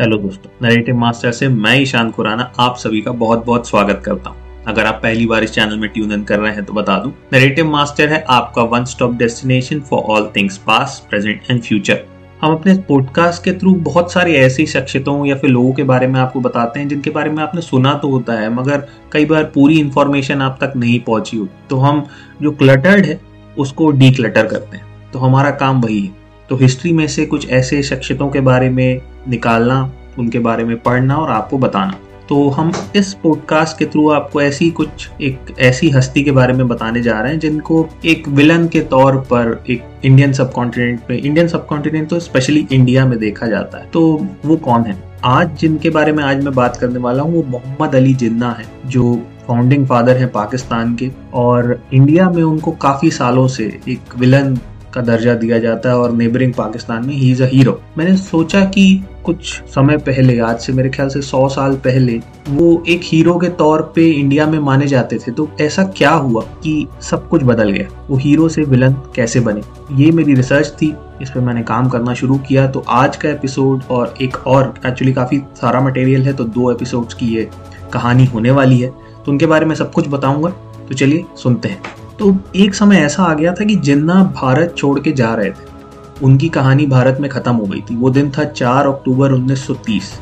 Hello दोस्तों narrative master से मैं ईशान खुराना आप सभी का बहुत बहुत स्वागत करता हूँ। अगर आप पहली बार इस चैनल में ट्यून इन कर रहे हैं तो बता दूँ नरेटिव मास्टर है आपका one stop destination for all things past present and future हम अपने पॉडकास्ट के थ्रू बहुत सारी ऐसी शख्सियतों या फिर लोगों के बारे में आपको बताते हैं जिनके बारे में आपने सुना तो होता है, मगर कई बार पूरी इंफॉर्मेशन आप तक नहीं पहुँची हो। तो हम जो क्लटर्ड है, उसको डी करते हैं। तो हमारा काम वही है। तो हिस्ट्री में से कुछ ऐसे शख्सियतों के बारे में निकालना, उनके बारे में पढ़ना और आपको बताना। तो हम इस पॉडकास्ट के थ्रू आपको ऐसी कुछ एक ऐसी हस्ती के बारे में बताने जा रहे हैं, जिनको एक विलन के तौर पर एक इंडियन सब कॉन्टिनेंट में इंडियन सब कॉन्टिनेंट तो स्पेशली इंडिया में देखा जाता है। तो वो कौन है? आज जिनके बारे में आज मैं बात करने वाला हूँ, वो मोहम्मद अली जिन्ना है, जो फाउंडिंग फादर है पाकिस्तान के। और इंडिया में उनको काफ़ी सालों से एक विलन का दर्जा दिया जाता है और नेबरिंग पाकिस्तान में ही इज़ अ हीरो मैंने सोचा कि कुछ समय पहले, आज से मेरे ख्याल से सौ साल पहले, वो एक हीरो के तौर पे इंडिया में माने जाते थे। तो ऐसा क्या हुआ कि सब कुछ बदल गया? वो हीरो से विलन कैसे बने? ये मेरी रिसर्च थी, इस पर मैंने काम करना शुरू किया। तो आज का एपिसोड और एक और एक्चुअली काफ़ी सारा मटेरियल है तो दो एपिसोड्स की ये कहानी होने वाली है। तो उनके बारे में सब कुछ बताऊँगा। तो चलिए, सुनते हैं। तो एक समय ऐसा आ गया था कि जिन्ना भारत छोड़ के जा रहे थे, उनकी कहानी भारत में खत्म हो गई थी। वो दिन था 4 अक्टूबर 1930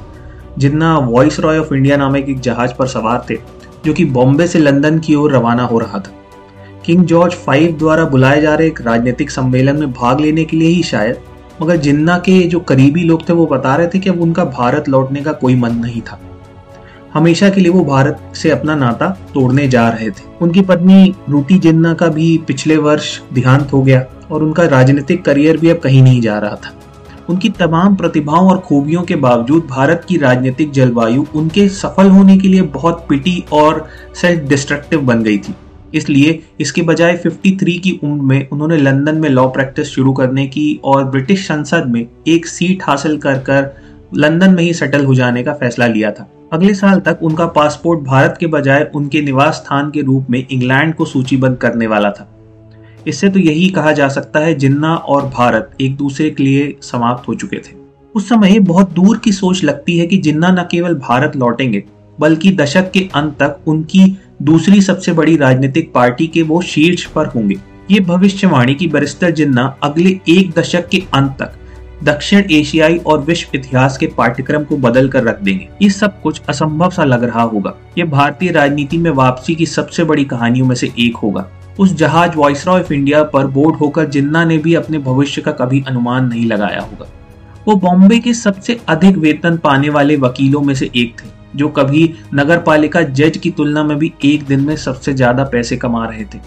Jinnah viceroy of India नामक एक जहाज़ पर सवार थे, जो कि बॉम्बे से लंदन की ओर रवाना हो रहा था। किंग जॉर्ज फाइव द्वारा बुलाए जा रहे एक राजनीतिक सम्मेलन में भाग लेने के लिए ही शायद, मगर जिन्ना के जो करीबी लोग थे वो बता रहे थे कि अब उनका भारत लौटने का कोई मन नहीं था। हमेशा के लिए वो भारत से अपना नाता तोड़ने जा रहे थे। उनकी पत्नी रूटी जिन्ना का भी पिछले वर्ष देहांत हो गया और उनका राजनीतिक करियर भी अब कहीं नहीं जा रहा था। उनकी तमाम प्रतिभाओं और खूबियों के बावजूद भारत की राजनीतिक जलवायु उनके सफल होने के लिए बहुत पिटी और सेल्फ डिस्ट्रक्टिव बन गई थी। इसलिए इसके बजाय 53 की उम्र में उन्होंने लंदन में लॉ प्रैक्टिस शुरू करने की और ब्रिटिश संसद में एक सीट हासिल कर कर लंदन में ही सेटल हो जाने का फैसला लिया था। अगले साल तक उनका पासपोर्ट भारत के बजाय उनके निवास स्थान के रूप में इंग्लैंड को सूचीबद्ध करने वाला था। इससे तो यही कहा जा सकता है, जिन्ना और भारत एक दूसरे के लिए समाप्त हो चुके थे। उस समय बहुत दूर की सोच लगती है कि जिन्ना न केवल भारत लौटेंगे, बल्कि दशक के अंत तक उनकी दूसरी सबसे बड़ी राजनीतिक पार्टी के वो शीर्ष पर होंगे। ये भविष्यवाणी की बरिस्टर जिन्ना अगले एक दशक के अंत तक दक्षिण एशियाई और विश्व इतिहास के पाठ्यक्रम को बदल कर रख देंगे। ये सब कुछ असंभव सा लग रहा होगा। ये भारतीय राजनीति में वापसी की सबसे बड़ी कहानियों में से एक होगा। उस जहाज़ वॉइसरॉय ऑफ़ इंडिया पर बोर्ड होकर जिन्ना ने भी अपने भविष्य का कभी अनुमान नहीं लगाया होगा। वो बॉम्बे के सबसे अधिक वेतन पाने वाले वकीलों में से एक थे, जो कभी नगर पालिका जज की तुलना में भी एक दिन में सबसे ज़्यादा पैसे कमा रहे थे।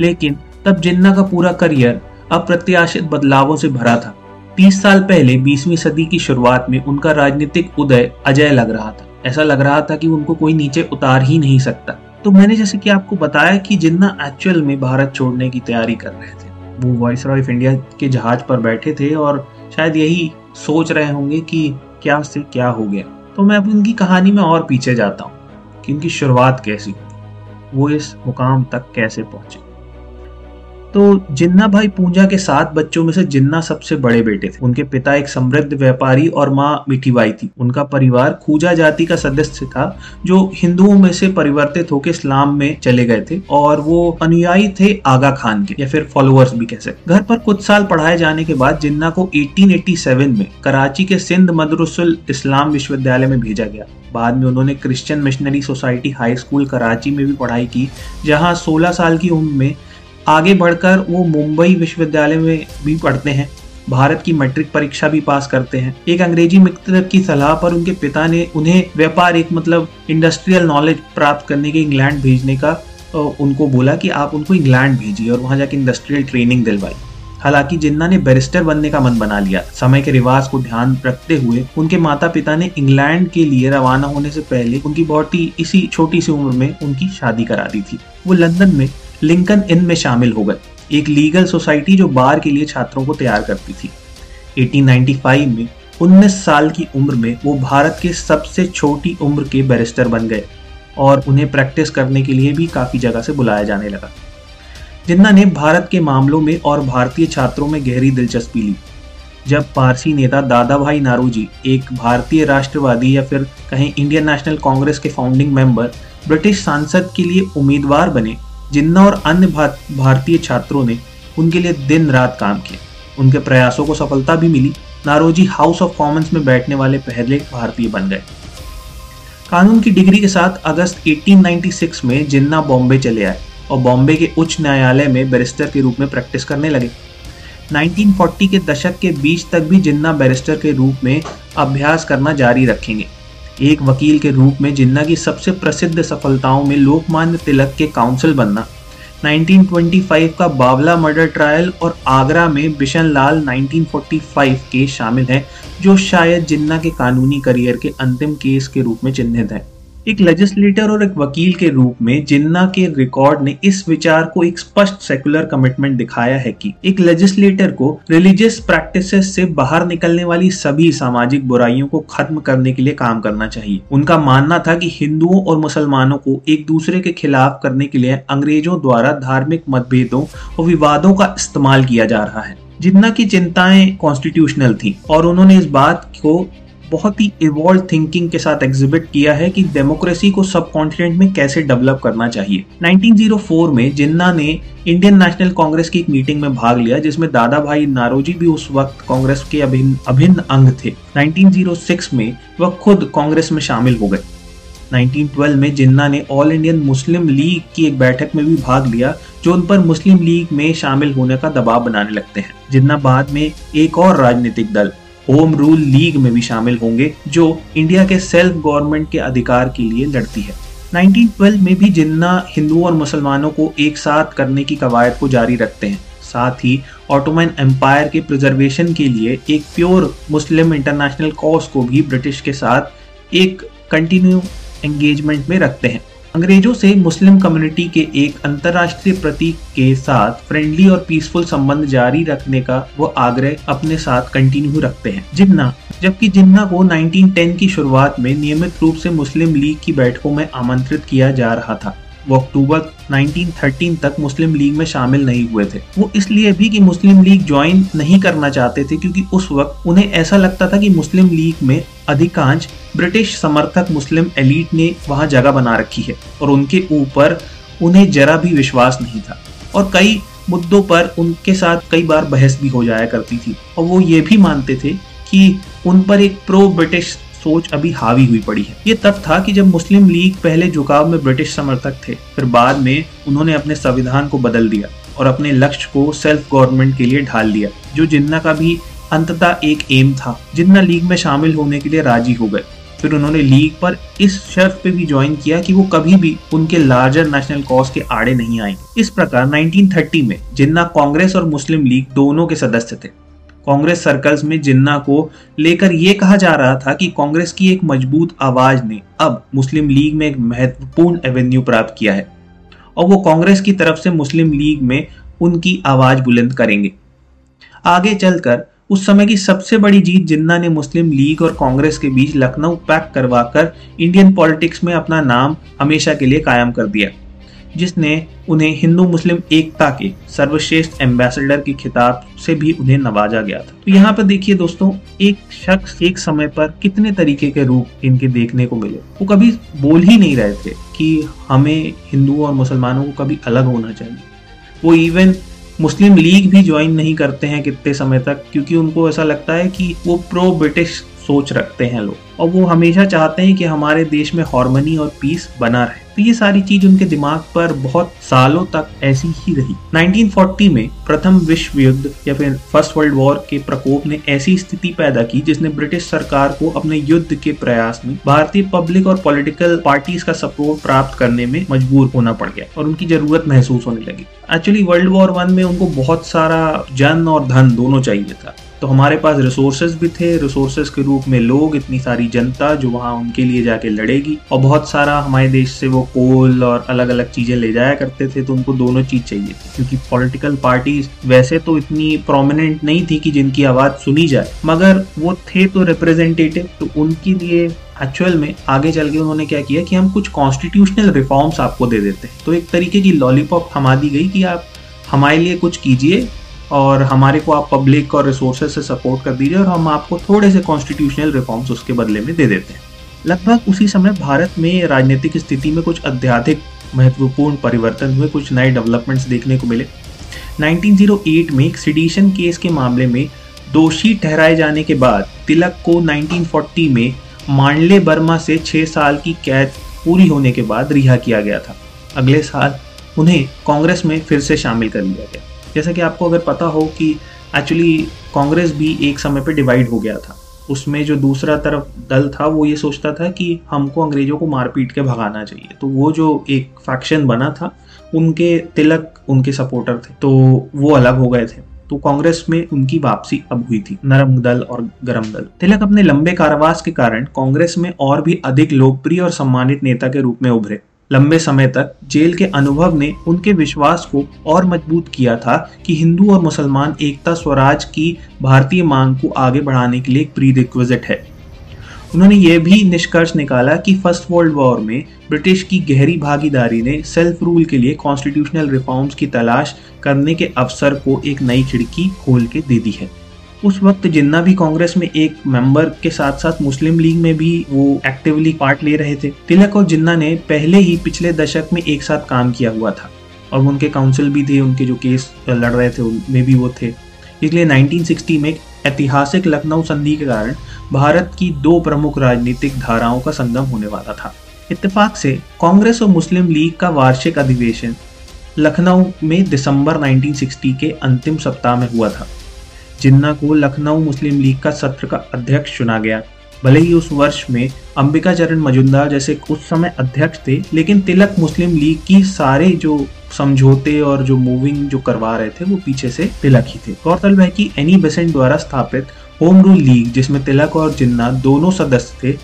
लेकिन तब जिन्ना का पूरा करियर अप्रत्याशित बदलावों से भरा था तीस साल पहले, बीसवीं सदी की शुरुआत में उनका राजनीतिक उदय अजय लग रहा था। ऐसा लग रहा था कि उनको कोई नीचे उतार ही नहीं सकता। तो मैंने जैसे कि आपको बताया कि जिन्ना एक्चुअल में भारत छोड़ने की तैयारी कर रहे थे, वो वॉइस ऑफ़ इंडिया के जहाज़ पर बैठे थे और शायद यही सोच रहे होंगे कि क्या से क्या हो गया। तो मैं अब उनकी कहानी में और पीछे जाता हूँ, कि उनकी शुरुआत कैसी वो इस मुकाम तक कैसे पहुँचे। तो जिन्ना भाई पूंजा के सात बच्चों में से जिन्ना सबसे बड़े बेटे थे। उनके पिता एक समृद्ध व्यापारी और माँ मिठीबाई थी। उनका परिवार खूजा जाति का सदस्य था, जो हिंदुओं में से परिवर्तित होकर इस्लाम में चले गए थे और वो अनुयायी थे आगा खान के, या फिर फॉलोअर्स भी कह सकते घर पर कुछ साल पढ़ाए जाने के बाद जिन्ना को 1887 में कराची के सिंध मदरसुल इस्लाम विश्वविद्यालय में भेजा गया। बाद में उन्होंने Christian missionary society high school Karachi में भी पढ़ाई की, जहाँ 16 साल की उम्र में आगे बढ़कर वो मुंबई विश्वविद्यालय में भी पढ़ते हैं। भारत की मैट्रिक परीक्षा भी पास करते हैं। एक अंग्रेज़ी मित्र की सलाह पर उनके पिता ने उन्हें व्यापार, एक मतलब इंडस्ट्रियल नॉलेज प्राप्त करने के इंग्लैंड भेजने का उनको बोला कि आप उनको इंग्लैंड भेजिए और वहाँ जाके इंडस्ट्रियल ट्रेनिंग दिलवाई। हालाँकि जिन्ना ने बैरिस्टर बनने का मन बना लिया, समय के रिवाज को ध्यान रखते हुए उनके माता पिता ने इंग्लैंड के लिए रवाना होने से पहले उनकी बहुत ही, इसी छोटी सी उम्र में उनकी शादी करा दी थी। वो लंदन में लिंकन इन में शामिल हो गए। एक लीगल सोसाइटी जो बार के लिए छात्रों को तैयार करती थी। 1895 में 19 साल की उम्र में वो भारत के सबसे छोटी उम्र के बैरिस्टर बन गए और उन्हें प्रैक्टिस करने के लिए भी काफ़ी जगह से बुलाया जाने लगा। जिन्ना ने भारत के मामलों में और भारतीय छात्रों में गहरी दिलचस्पी ली। जब पारसी नेता दादा भाई नारोजी एक भारतीय राष्ट्रवादी या फिर कहें इंडियन नेशनल कांग्रेस के फाउंडिंग मेंबर, ब्रिटिश सांसद के लिए उम्मीदवार बने जिन्ना और अन्य भारतीय छात्रों ने उनके लिए दिन रात काम किया। उनके प्रयासों को सफलता भी मिली। नारोजी हाउस ऑफ़ कॉमन्स में बैठने वाले पहले भारतीय बन गए। कानून की डिग्री के साथ अगस्त 1896 में जिन्ना बॉम्बे चले आए और बॉम्बे के उच्च न्यायालय में बैरिस्टर के रूप में प्रैक्टिस करने लगे। 1940 के दशक के बीच तक भी जिन्ना बैरिस्टर के रूप में अभ्यास करना जारी रखेंगे। एक वकील के रूप में जिन्ना की सबसे प्रसिद्ध सफलताओं में लोकमान्य तिलक के काउंसिल बनना। 1925 का बावला मर्डर ट्रायल और आगरा में बिशन लाल 1945 केस शामिल हैं, जो शायद जिन्ना के कानूनी करियर के अंतिम केस के रूप में चिन्हित है। एक लेजिस्लेटर और एक वकील के रूप में जिन्ना के रिकॉर्ड ने इस विचार को एक स्पष्ट सेकुलर कमिटमेंट दिखाया है कि एक लेजिस्लेटर को रिलीजियस प्रैक्टिसेस से बाहर निकलने वाली सभी सामाजिक बुराइयों को खत्म करने के लिए काम करना चाहिए। उनका मानना था कि हिंदुओं और मुसलमानों को एक दूसरे के खिलाफ करने के लिए अंग्रेज़ों द्वारा धार्मिक मतभेदों और विवादों का इस्तेमाल किया जा रहा है। जिन्ना की चिंताएँ कॉन्स्टिट्यूशनल थी और उन्होंने इस बात को बहुत ही इवॉल्व थिंकिंग के साथ एग्जिबिट किया है कि डेमोक्रेसी को सब कॉन्टिनेंट में कैसे डेवलप करना चाहिए। 1904 में जिन्ना ने इंडियन नेशनल कांग्रेस की एक मीटिंग में भाग लिया, जिसमें दादा भाई नारोजी भी उस वक्त कांग्रेस के अभिन्न अभिन्न अंग थे। 1906 में वह खुद कांग्रेस में शामिल हो गए। 1912 में जिन्ना ने ऑल इंडियन मुस्लिम लीग की एक बैठक में भी भाग लिया, जो उन पर मुस्लिम लीग में शामिल होने का दबाव बनाने लगते हैं। जिन्ना बाद में एक और राजनीतिक दल होम रूल लीग में भी शामिल होंगे, जो इंडिया के सेल्फ गवर्नमेंट के अधिकार के लिए लड़ती है। 1912 में भी जिन्ना हिंदुओं और मुसलमानों को एक साथ करने की कवायद को जारी रखते हैं, साथ ही ऑटोमैन एम्पायर के प्रिजर्वेशन के लिए एक प्योर मुस्लिम इंटरनेशनल कॉज को भी ब्रिटिश के साथ एक कंटिन्यू एंगेजमेंट में रखते हैं। अंग्रेज़ों से मुस्लिम कम्युनिटी के एक अंतरराष्ट्रीय प्रतीक के साथ फ्रेंडली और पीसफुल संबंध जारी रखने का वो आग्रह अपने साथ कंटिन्यू रखते हैं। जिन्ना, जबकि जिन्ना को 1910 की शुरुआत में नियमित रूप से मुस्लिम लीग की बैठकों में आमंत्रित किया जा रहा था। वो अक्टूबर 1913 तक मुस्लिम लीग में शामिल नहीं हुए थे। वो इसलिए भी कि मुस्लिम लीग ज्वाइन नहीं करना चाहते थे क्योंकि उस वक्त उन्हें ऐसा लगता था कि मुस्लिम लीग में अधिकांश ब्रिटिश समर्थक मुस्लिम एलिट ने वहाँ जगह बना रखी है और उनके ऊपर उन्हें जरा भी विश्वास नहीं था। और कई मुद्दों पर उनके साथ कई बार बहस भी हो जाया करती थी। और वो ये भी मानते थे कि उन पर एक प्रो ब्रिटिश सोच अभी हावी हुई पड़ी है। ये तब था कि जब मुस्लिम लीग पहले झुकाव में ब्रिटिश समर्थक थे, फिर बाद में उन्होंने अपने संविधान को बदल दिया और अपने लक्ष्य को सेल्फ गवर्नमेंट के लिए ढाल दिया, जो जिन्ना का भी अंततः एक एम था, जिन्ना लीग में शामिल होने के लिए राज़ी हो गए। फिर उन्होंने लीग पर इस शर्त पे भी ज्वाइन किया कि वो कभी भी उनके लार्जर नेशनल कॉज के आड़े नहीं आएँगे। इस प्रकार 1930 में जिन्ना कांग्रेस और मुस्लिम लीग दोनों के सदस्य थे कांग्रेस सर्कल्स में जिन्ना को लेकर यह कहा जा रहा था कि कांग्रेस की एक मज़बूत आवाज़ ने अब मुस्लिम लीग में एक महत्वपूर्ण एवेन्यू प्राप्त किया है। और वो कांग्रेस की तरफ़ से मुस्लिम लीग में उनकी आवाज़ बुलंद करेंगे। आगे चलकर, उस समय की सबसे बड़ी जीत जिन्ना ने मुस्लिम लीग और कांग्रेस के बीच लखनऊ पैक करवाकर इंडियन पॉलिटिक्स में अपना नाम हमेशा के लिए कायम कर दिया। जिसने उन्हें हिंदू मुस्लिम एकता के सर्वश्रेष्ठ एम्बेसडर की खिताब से भी उन्हें नवाजा गया था। तो यहाँ पर देखिए दोस्तों, एक शख्स एक समय पर कितने तरीके के रूप इनके देखने को मिले। वो कभी बोल ही नहीं रहे थे कि हमें हिंदुओं और मुसलमानों को कभी अलग होना चाहिए। वो इवन मुस्लिम लीग भी ज्वाइन नहीं करते हैं कितने समय तक, क्योंकि उनको ऐसा लगता है कि वो प्रो ब्रिटिश सोच रखते हैं लोग। और वो हमेशा चाहते हैं कि हमारे देश में हारमोनी और पीस बना रहे। तो ये सारी चीज़ उनके दिमाग पर बहुत सालों तक ऐसी ही रही। 1940 में प्रथम विश्व युद्ध या फिर फ़र्स्ट वर्ल्ड वॉर के प्रकोप ने ऐसी स्थिति पैदा की जिसने ब्रिटिश सरकार को अपने युद्ध के प्रयास में भारतीय पब्लिक और पॉलिटिकल पार्टीज़ का सपोर्ट प्राप्त करने में मजबूर होना पड़ गया और उनकी ज़रूरत महसूस होने लगी। एक्चुअली वर्ल्ड वॉर वन में उनको बहुत सारा जन और धन दोनों चाहिए था। तो हमारे पास रिसोर्सेज भी थे। रिसोर्सेज के रूप में लोग, इतनी सारी जनता जो वहाँ उनके लिए जाके लड़ेगी। और बहुत सारा हमारे देश से वो कोल और अलग अलग चीज़ें ले जाया करते थे तो उनको दोनों चीज़ चाहिए थी। क्योंकि पॉलिटिकल पार्टीज़ वैसे तो इतनी प्रोमिनेंट नहीं थी कि जिनकी आवाज़ सुनी जाए। मगर वो थे तो रिप्रेजेंटेटिव तो उनके लिए एक्चुअल में आगे चल के उन्होंने क्या किया कि हम कुछ कॉन्स्टिट्यूशनल रिफॉर्म्स आपको दे देते हैं। तो एक तरीके की लॉलीपॉप थमा दी गई कि आप हमारे लिए कुछ कीजिए और हमारे को आप पब्लिक और रिसोर्सेज से सपोर्ट कर दीजिए और हम आपको थोड़े से कॉन्स्टिट्यूशनल रिफॉर्म्स उसके बदले में दे देते हैं। लगभग उसी समय भारत में राजनीतिक स्थिति में कुछ अत्याधिक महत्वपूर्ण परिवर्तन हुए, कुछ नए डेवलपमेंट्स देखने को मिले। 1908 में एक सिडिशन केस के मामले में दोषी ठहराए जाने के बाद तिलक को 1940 में मांडले बर्मा से छः साल की कैद पूरी होने के बाद रिहा किया गया था। अगले साल उन्हें कांग्रेस में फिर से शामिल कर लिया गया। जैसा कि आपको अगर पता हो कि एक्चुअली कांग्रेस भी एक समय पर डिवाइड हो गया था। उसमें जो दूसरा तरफ़ दल था, वो ये सोचता था कि हमको अंग्रेज़ों को मार पीट के भगाना चाहिए। तो वो जो एक फैक्शन बना था, उनके तिलक, उनके सपोर्टर थे तो वो अलग हो गए थे। तो कांग्रेस में उनकी वापसी अब हुई थी, नरम दल और गरम दल। तिलक अपने लंबे कारावास के कारण कांग्रेस में और भी अधिक लोकप्रिय और सम्मानित नेता के रूप में उभरे। लंबे समय तक जेल के अनुभव ने उनके विश्वास को और मज़बूत किया था कि हिंदू और मुसलमान एकता स्वराज की भारतीय मांग को आगे बढ़ाने के लिए एक प्री है। उन्होंने यह भी निष्कर्ष निकाला कि फ़र्स्ट वर्ल्ड वॉर में ब्रिटिश की गहरी भागीदारी ने सेल्फ रूल के लिए कॉन्स्टिट्यूशनल रिफॉर्म्स की तलाश करने के अवसर को एक नई खिड़की खोल के दे दी है। उस वक्त जिन्ना भी कांग्रेस में एक मेंबर के साथ साथ मुस्लिम लीग में भी वो एक्टिवली पार्ट ले रहे थे, तिलक और जिन्ना ने पहले ही पिछले दशक में एक साथ काम किया हुआ था। और उनके काउंसिल भी थे, उनके जो केस लड़ रहे थे, उनमें भी वो थे। इसलिए 1960 में ऐतिहासिक लखनऊ संधि के कारण भारत की दो प्रमुख राजनीतिक धाराओं का संगम होने वाला था। इत्तेफाक से कांग्रेस और मुस्लिम लीग का वार्षिक अधिवेशन लखनऊ में दिसंबर 1960 के अंतिम सप्ताह में हुआ था। जिन्ना को लखनऊ मुस्लिम लीग का सत्र का अध्यक्ष चुना गया। भले ही उस वर्ष में अंबिका चरण मजुमदार जैसे उस समय अध्यक्ष थे, लेकिन तिलक मुस्लिम लीग की सारे जो समझौते और जो मूविंग जो करवा रहे थे, वो पीछे से तिलक ही थे। गौरतलब है कि एनी बेसेंट द्वारा स्थापित होम रूल लीग जिसमें तिलक और जिन्ना दोनों सदस्य थे,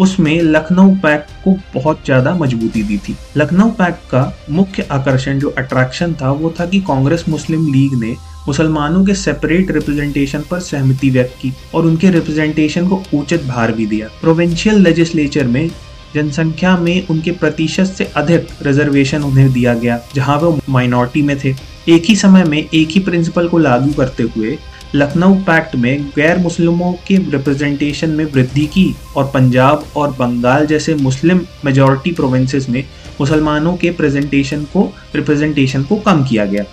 उसमें लखनऊ पैक को बहुत ज़्यादा मजबूती दी थी। लखनऊ पैक का मुख्य आकर्षण, जो अट्रैक्शन था, वो था कि कांग्रेस मुस्लिम लीग ने मुसलमानों के सेपरेट रिप्रेजेंटेशन पर सहमति व्यक्त की और उनके रिप्रेजेंटेशन को उचित भार भी दिया। प्रोविंशियल लेजिस्लेचर में जनसंख्या में उनके प्रतिशत से अधिक रिजर्वेशन उन्हें दिया गया, जहाँ वो माइनॉरिटी में थे। एक ही समय में एक ही प्रिंसिपल को लागू करते हुए लखनऊ पैक्ट में गैर मुस्लिमों के रिप्रेजेंटेशन में वृद्धि की और पंजाब और बंगाल जैसे मुस्लिम मेजॉरिटी प्रोविंसेस में मुसलमानों के प्रेजेंटेशन को रिप्रेजेंटेशन को कम किया गया।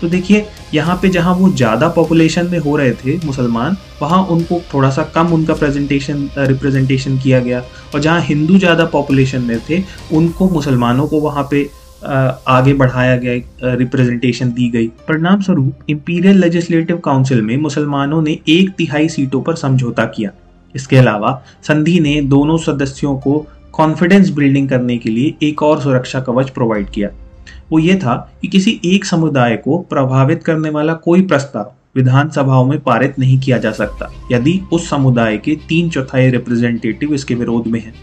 तो देखिए, यहाँ पे जहाँ वो ज़्यादा पॉपुलेशन में हो रहे थे मुसलमान, वहाँ उनको थोड़ा सा कम उनका प्रेजेंटेशन रिप्रेजेंटेशन किया गया। और जहाँ हिंदू ज़्यादा पॉपुलेशन में थे, उनको मुसलमानों को वहाँ पे आगे बढ़ाया गया रिप्रेजेंटेशन दी गई। परिणाम स्वरूप इंपीरियल लेजिस्लेटिव काउंसिल में मुसलमानों ने एक तिहाई सीटों पर समझौता किया। इसके अलावा, संधि ने दोनों सदस्यों को कॉन्फिडेंस बिल्डिंग करने के लिए एक और सुरक्षा कवच प्रोवाइड किया। वो ये था कि किसी एक समुदाय को प्रभावित करने वाला कोई प्रस्ताव विधानसभाओं में पारित नहीं किया जा सकता, यदि उस समुदाय के तीन चौथाई रिप्रेजेंटेटिव इसके विरोध में हैं।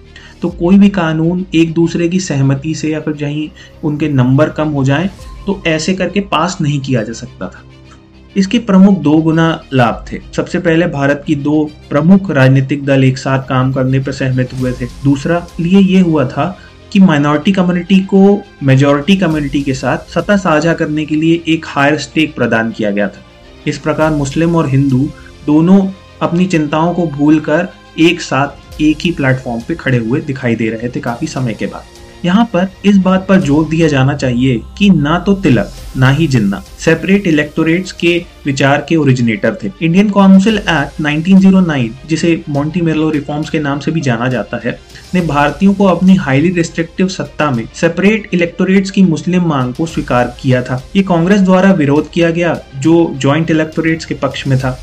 तो कोई भी कानून एक दूसरे की सहमति से या फिर जहीं उनके नंबर कम हो जाएँ तो ऐसे करके पास नहीं किया जा सकता था। इसके प्रमुख दो गुना लाभ थे। सबसे पहले भारत की दो प्रमुख राजनीतिक दल एक साथ काम करने पर सहमत हुए थे। दूसरा लिए ये हुआ था कि माइनॉरिटी कम्युनिटी को मेजॉरिटी कम्युनिटी के साथ सत्ता साझा करने के लिए एक हायर स्टेक प्रदान किया गया था। इस प्रकार मुस्लिम और हिंदू दोनों अपनी चिंताओं को भूलकर एक साथ एक ही प्लेटफॉर्म पे खड़े हुए दिखाई दे रहे थे काफ़ी समय के बाद। यहाँ पर इस बात पर ज़ोर दिया जाना चाहिए कि ना तो तिलक, ना ही जिन्ना। सेपरेट इलेक्टोरेट्स के विचार के ओरिजिनेटर थे। इंडियन काउंसिल एक्ट 1909 जिसे मॉन्टी रिफॉर्म्स के नाम से भी जाना जाता है, ने भारतीयों को अपनी हाईली रिस्ट्रिक्टिव सत्ता में सेपरेट इलेक्टोरेट्स की मुस्लिम मांग को स्वीकार किया था। ये कांग्रेस द्वारा विरोध किया गया, जो ज्वाइंट इलेक्टोरेट्स के पक्ष में था।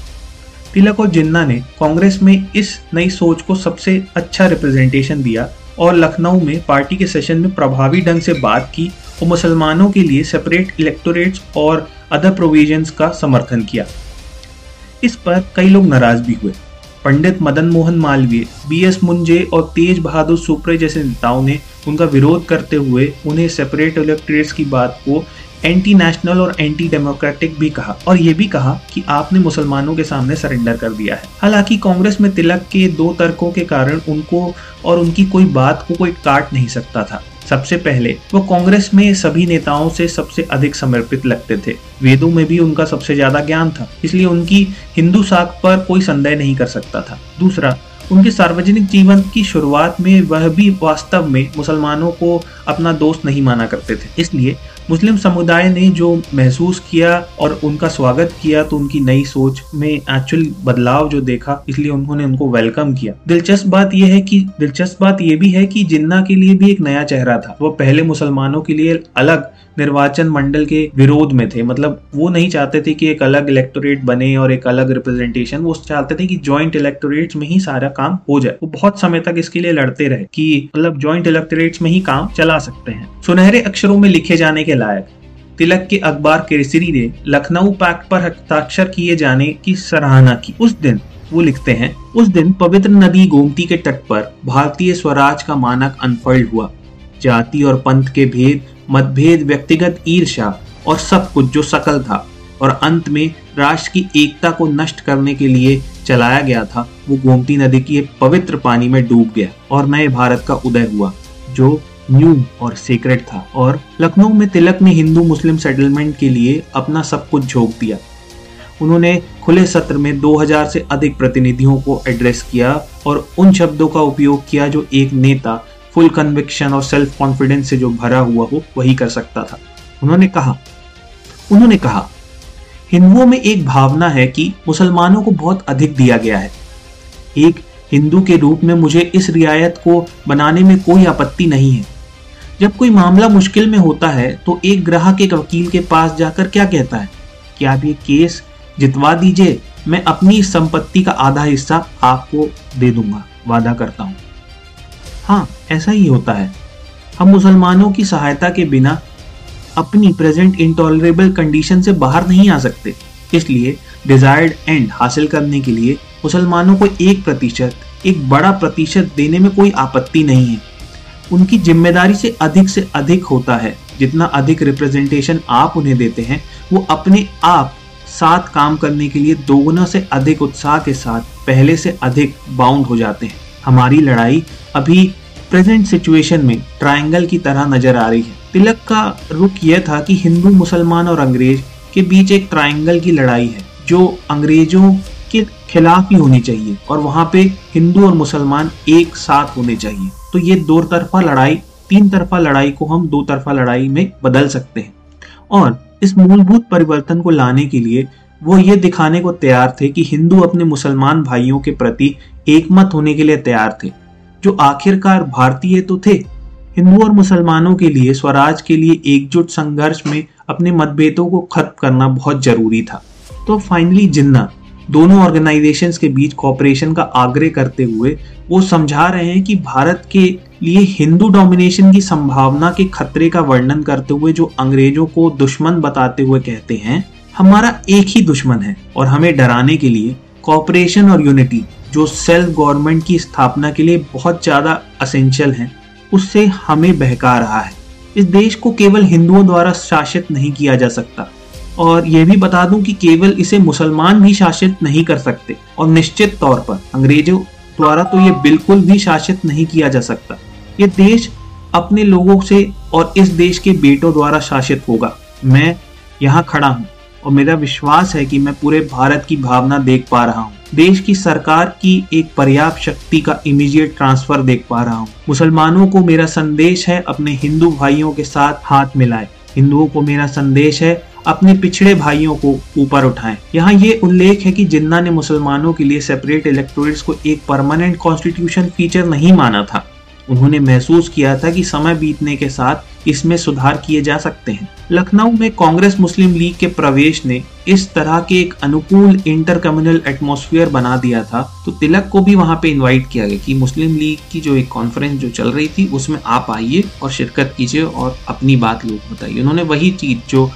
तिलक और जिन्ना ने कांग्रेस में इस नई सोच को सबसे अच्छा रिप्रेजेंटेशन दिया। और लखनऊ में पार्टी के सेशन में प्रभावी ढंग से बात की और मुसलमानों के लिए सेपरेट इलेक्टोरेट्स और अदर प्रोविजंस का समर्थन किया। इस पर कई लोग नाराज़ भी हुए। पंडित मदन मोहन मालवीय बी एस मुंजे और तेज बहादुर सुप्रे जैसे नेताओं ने उनका विरोध करते हुए उन्हें सेपरेट इलेक्ट्रेट्स की बात को एंटी नेशनल और एंटी डेमोक्रेटिक भी कहा और ये भी कहा कि आपने मुसलमानों के सामने सरेंडर कर दिया है। हालाँकि कांग्रेस में तिलक के दो तर्कों के कारण उनको और उनकी कोई बात को कोई काट नहीं सकता था। सबसे पहले, वो कांग्रेस में सभी नेताओं से सबसे अधिक समर्पित लगते थे। वेदों में भी उनका सबसे ज़्यादा ज्ञान था, इसलिए उनकी हिंदू साख पर कोई संदेह नहीं कर सकता था। दूसरा, उनके सार्वजनिक जीवन की शुरुआत में वह भी वास्तव में मुसलमानों को अपना दोस्त नहीं माना करते थे, इसलिए मुस्लिम समुदाय ने जो महसूस किया और उनका स्वागत किया तो उनकी नई सोच में एक्चुअल बदलाव जो देखा, इसलिए उन्होंने उनको वेलकम किया। दिलचस्प बात यह है कि, दिलचस्प बात यह भी है कि जिन्ना के लिए भी एक नया चेहरा था, वो पहले मुसलमानों के लिए अलग निर्वाचन मंडल के विरोध में थे। मतलब वो नहीं चाहते थे कि एक अलग इलेक्टोरेट बने और एक अलग रिप्रेजेंटेशन वो चाहते थे कि ज्वाइंट इलेक्टोरेट में ही सारा काम हो जाए। वो बहुत समय तक इसके लिए लड़ते रहे कि मतलब ज्वाइंट इलेक्टोरेट में ही काम चला सकते हैं। सुनहरे अक्षरों में लिखे जाने के लायक। तिलक के अखबार केसरी ने लखनऊ पैक्ट पर हस्ताक्षर किए जाने की सराहना की। उस दिन, वो लिखते हैं, उस दिन पवित्र नदी गोमती के तट पर भारतीय स्वराज का मानक अनफोल्ड हुआ। जाति और पंथ के भेद, मतभेद, व्यक्तिगत ईर्षा और सब कुछ जो सकल था और अंत में राष्ट्र की एकता को नष्ट करने के लिए चलाया गया था, वो गोमती नदी के पवित्र पानी में डूब गया और नए भारत का उदय हुआ, जो न्यू और सीक्रेट था और लखनऊ में तिलक ने हिंदू मुस्लिम सेटलमेंट के लिए अपना सब कुछ झोंक दिया। उन्होंने खुले सत्र में 2000 से अधिक प्रतिनिधियों को एड्रेस किया और उन शब्दों का उपयोग किया जो एक नेता फुल कन्विक्शन और सेल्फ कॉन्फिडेंस से जो भरा हुआ हो, वही कर सकता था। उन्होंने कहा उन्होंने कहा, हिंदुओं में एक भावना है कि मुसलमानों को बहुत अधिक दिया गया है। एक हिंदू के रूप में मुझे इस रियायत को बनाने में कोई आपत्ति नहीं है। जब कोई मामला मुश्किल में होता है तो एक ग्राहक, एक वकील के पास जाकर क्या कहता है? कि आप ये केस जितवा दीजिए, मैं अपनी संपत्ति का आधा हिस्सा आपको दे दूँगा। वादा करता हूँ। हाँ ऐसा ही होता है। हम मुसलमानों की सहायता के बिना अपनी प्रेजेंट इंटॉलरेबल कंडीशन से बाहर नहीं आ सकते। इसलिए डिजायर्ड एंड हासिल करने के लिए मुसलमानों को एक प्रतिशत, एक बड़ा प्रतिशत देने में कोई आपत्ति नहीं है। उनकी ज़िम्मेदारी से अधिक से अधिक होता है। जितना अधिक रिप्रेजेंटेशन आप उन्हें देते हैं, वो अपने आप साथ काम करने के लिए दोगुना से अधिक उत्साह के साथ, पहले से अधिक बाउंड हो जाते हैं। हमारी लड़ाई अभी प्रेजेंट सिचुएशन में ट्रायंगल की तरह नज़र आ रही है। तिलक का रुख यह था कि हिंदू, मुसलमान और अंग्रेज़ के बीच एक ट्रायंगल की लड़ाई है, जो अंग्रेज़ों के खिलाफ ही होनी चाहिए और वहाँ पे हिंदू और मुसलमान एक साथ होने चाहिए। तो ये दो तरफा लड़ाई, तीन तरफा लड़ाई को हम दो तरफा लड़ाई में बदल सकते हैं। और इस मूलभूत परिवर्तन को लाने के लिए वो ये दिखाने को तैयार थे कि हिंदू अपने मुसलमान भाइयों के प्रति एकमत होने के लिए तैयार थे। जो आखिरकार भारतीय तो थे, हिंदू और मुसलमानों के लिए स्वराज के लिए एकजुट संघर्ष में अपने मतभेदों को खत्म करना बहुत ज़रूरी था। तो फाइनली जिन्ना दोनों ऑर्गेनाइजेशंस के बीच कॉपरेशन का आग्रह करते हुए वो समझा रहे हैं कि भारत के लिए हिंदू डोमिनेशन की संभावना के खतरे का वर्णन करते हुए जो अंग्रेज़ों को दुश्मन बताते हुए कहते हैं, हमारा एक ही दुश्मन है और हमें डराने के लिए कॉपरेशन और यूनिटी जो सेल्फ गवर्नमेंट की स्थापना के लिए बहुत ज़्यादा असेंशियल है, उससे हमें बहका रहा है। इस देश को केवल हिंदुओं द्वारा शासित नहीं किया जा सकता। और यह भी बता दूँ कि केवल इसे मुसलमान भी शासित नहीं कर सकते। और निश्चित तौर पर अंग्रेज़ों द्वारा तो यह बिल्कुल भी शासित नहीं किया जा सकता। ये देश अपने लोगों से और इस देश के बेटों द्वारा शासित होगा। मैं यहाँ खड़ा हूँ और मेरा विश्वास है कि मैं पूरे भारत की भावना देख पा रहा हूँ। देश की सरकार की एक पर्याप्त शक्ति का इमीडिएट ट्रांसफ़र देख पा रहा हूँ। मुसलमानों को मेरा संदेश है अपने हिंदू भाइयों के साथ हाथ मिलाए। हिंदुओं को मेरा संदेश है अपने पिछड़े भाइयों को ऊपर उठाएँ। यहाँ ये उल्लेख है कि जिन्ना ने मुसलमानों के लिए सेपरेट इलेक्टोरेट्स को एक परमानेंट कॉन्स्टिट्यूशन फीचर नहीं माना था। उन्होंने महसूस किया था कि समय बीतने के साथ इसमें सुधार किए जा सकते हैं। लखनऊ में कांग्रेस मुस्लिम लीग के प्रवेश ने इस तरह के एक अनुकूल इंटर कम्युनल एटमोसफियर बना दिया था। तो तिलक को भी वहाँ पे इनवाइट किया गया कि मुस्लिम लीग की जो एक कॉन्फ्रेंस जो चल रही थी, उसमें आप आइए और शिरकत कीजिए और अपनी बात लोग बताइए। उन्होंने वही चीज़ जो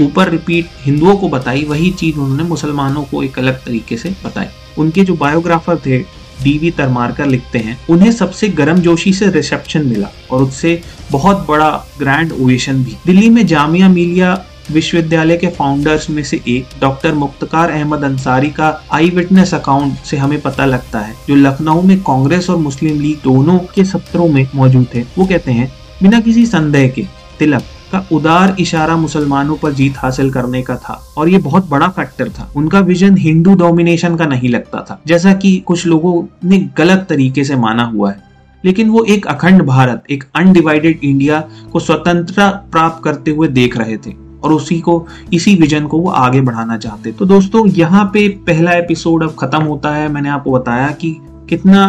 ऊपर रिपीट हिंदुओं को बताई, वही चीज़ उन्होंने मुसलमानों को एक अलग तरीके से बताई। उनके जो बायोग्राफर थे डीवी तरमारकर लिखते हैं, उन्हें सबसे गर्म जोशी से रिसेप्शन मिला और उससे बहुत बड़ा ग्रैंड ओवेशन भी। दिल्ली में जामिया मिलिया विश्वविद्यालय के फाउंडर्स में से एक डॉक्टर मुख्तकार अहमद अंसारी का आई विटनेस अकाउंट से हमें पता लगता है, जो लखनऊ में कांग्रेस और मुस्लिम लीग दोनों के सत्रों में मौजूद थे। वो कहते हैं, बिना किसी संदेह के, तिलक का उदार इशारा मुसलमानों पर जीत हासिल करने का था और ये बहुत बड़ा फैक्टर था। उनका विजन हिंदू डोमिनेशन का नहीं लगता था, जैसा कि कुछ लोगों ने गलत तरीके से माना हुआ है। लेकिन वो एक अखंड भारत, एक अनडिवाइडेड इंडिया को स्वतंत्रता प्राप्त करते हुए देख रहे थे और उसी को, इसी विजन को वो आगे बढ़ाना चाहते। तो दोस्तों, यहाँ पे पहला एपिसोड अब खत्म होता है। मैंने आपको बताया कि कितना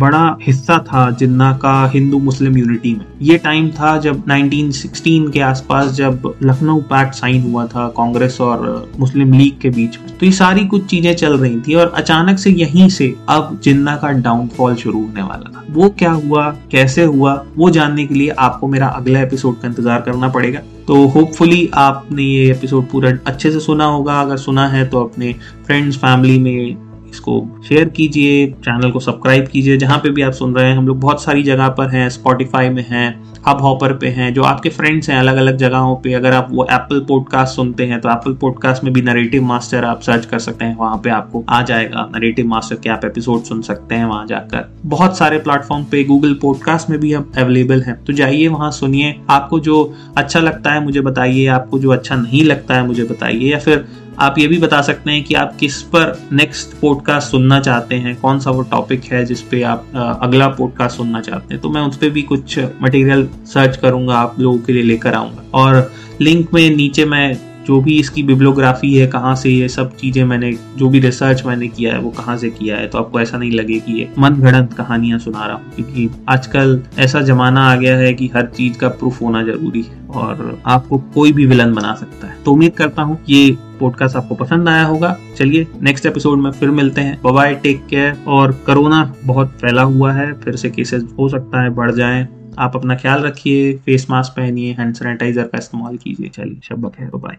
बड़ा हिस्सा था जिन्ना का हिंदू मुस्लिम यूनिटी में। ये टाइम था जब 1916 के आसपास जब लखनऊ पैक्ट साइन हुआ था कांग्रेस और मुस्लिम लीग के बीच तो ये सारी कुछ चीज़ें चल रही थी और अचानक से यहीं से अब जिन्ना का डाउनफॉल शुरू होने वाला था। वो क्या हुआ, कैसे हुआ, वो जानने के लिए आपको मेरा अगला एपिसोड का इंतज़ार करना पड़ेगा। तो होपफुली आपने ये एपिसोड पूरा अच्छे से सुना होगा। अगर सुना है तो अपने फ्रेंड्स फैमिली में इसको शेयर कीजिए चैनल को सब्सक्राइब कीजिए। जहाँ पे भी आप सुन रहे हैं, हम लोग बहुत सारी जगह पर हैं स्पॉटिफाई में हैं हब हॉपर पे हैं, जो आपके फ्रेंड्स हैं अलग अलग जगहों पे। अगर आप वो एप्पल पॉडकास्ट सुनते हैं तो एप्पल पॉडकास्ट में भी नरेटिव मास्टर आप सर्च कर सकते हैं। वहाँ पे आपको आ जाएगा नरेटिव मास्टर के आप एपिसोड सुन सकते हैं वहाँ जाकर। बहुत सारे प्लेटफॉर्म पे गूगल पॉडकास्ट में भी अब अवेलेबल है। तो जाइए वहाँ सुनिए। आपको जो अच्छा लगता है, मुझे बताइए। आपको जो अच्छा नहीं लगता है, मुझे बताइए। या फिर आप ये भी बता सकते हैं कि आप किस पर नेक्स्ट पॉडकास्ट सुनना चाहते हैं, कौन सा वो टॉपिक है जिस पे आप अगला पॉडकास्ट सुनना चाहते हैं। तो मैं उस पर भी कुछ मटेरियल सर्च करूँगा, आप लोगों के लिए लेकर आऊँगा। और लिंक में नीचे मैं जो भी इसकी बिब्लोग्राफी है, कहाँ से ये सब चीज़ें मैंने, जो भी रिसर्च मैंने किया है, वो कहाँ से किया है तो आपको ऐसा नहीं लगे कि ये मन घड़ंत कहानियाँ सुना रहा हूँ, क्योंकि आजकल ऐसा जमाना आ गया है कि हर चीज़ का प्रूफ होना ज़रूरी है और आपको कोई भी विलन बना सकता है। तो उम्मीद करता हूँ ये पॉडकास्ट आपको पसंद आया होगा। चलिए नेक्स्ट एपिसोड में फिर मिलते हैं। बाय टेक केयर और कोरोना बहुत फैला हुआ है, फिर से केसेस हो सकता है, बढ़ जाए। आप अपना ख्याल रखिए फेस मास्क पहनिए हैंड सैनिटाइजर का इस्तेमाल कीजिए। चलिए शब्बक है बाय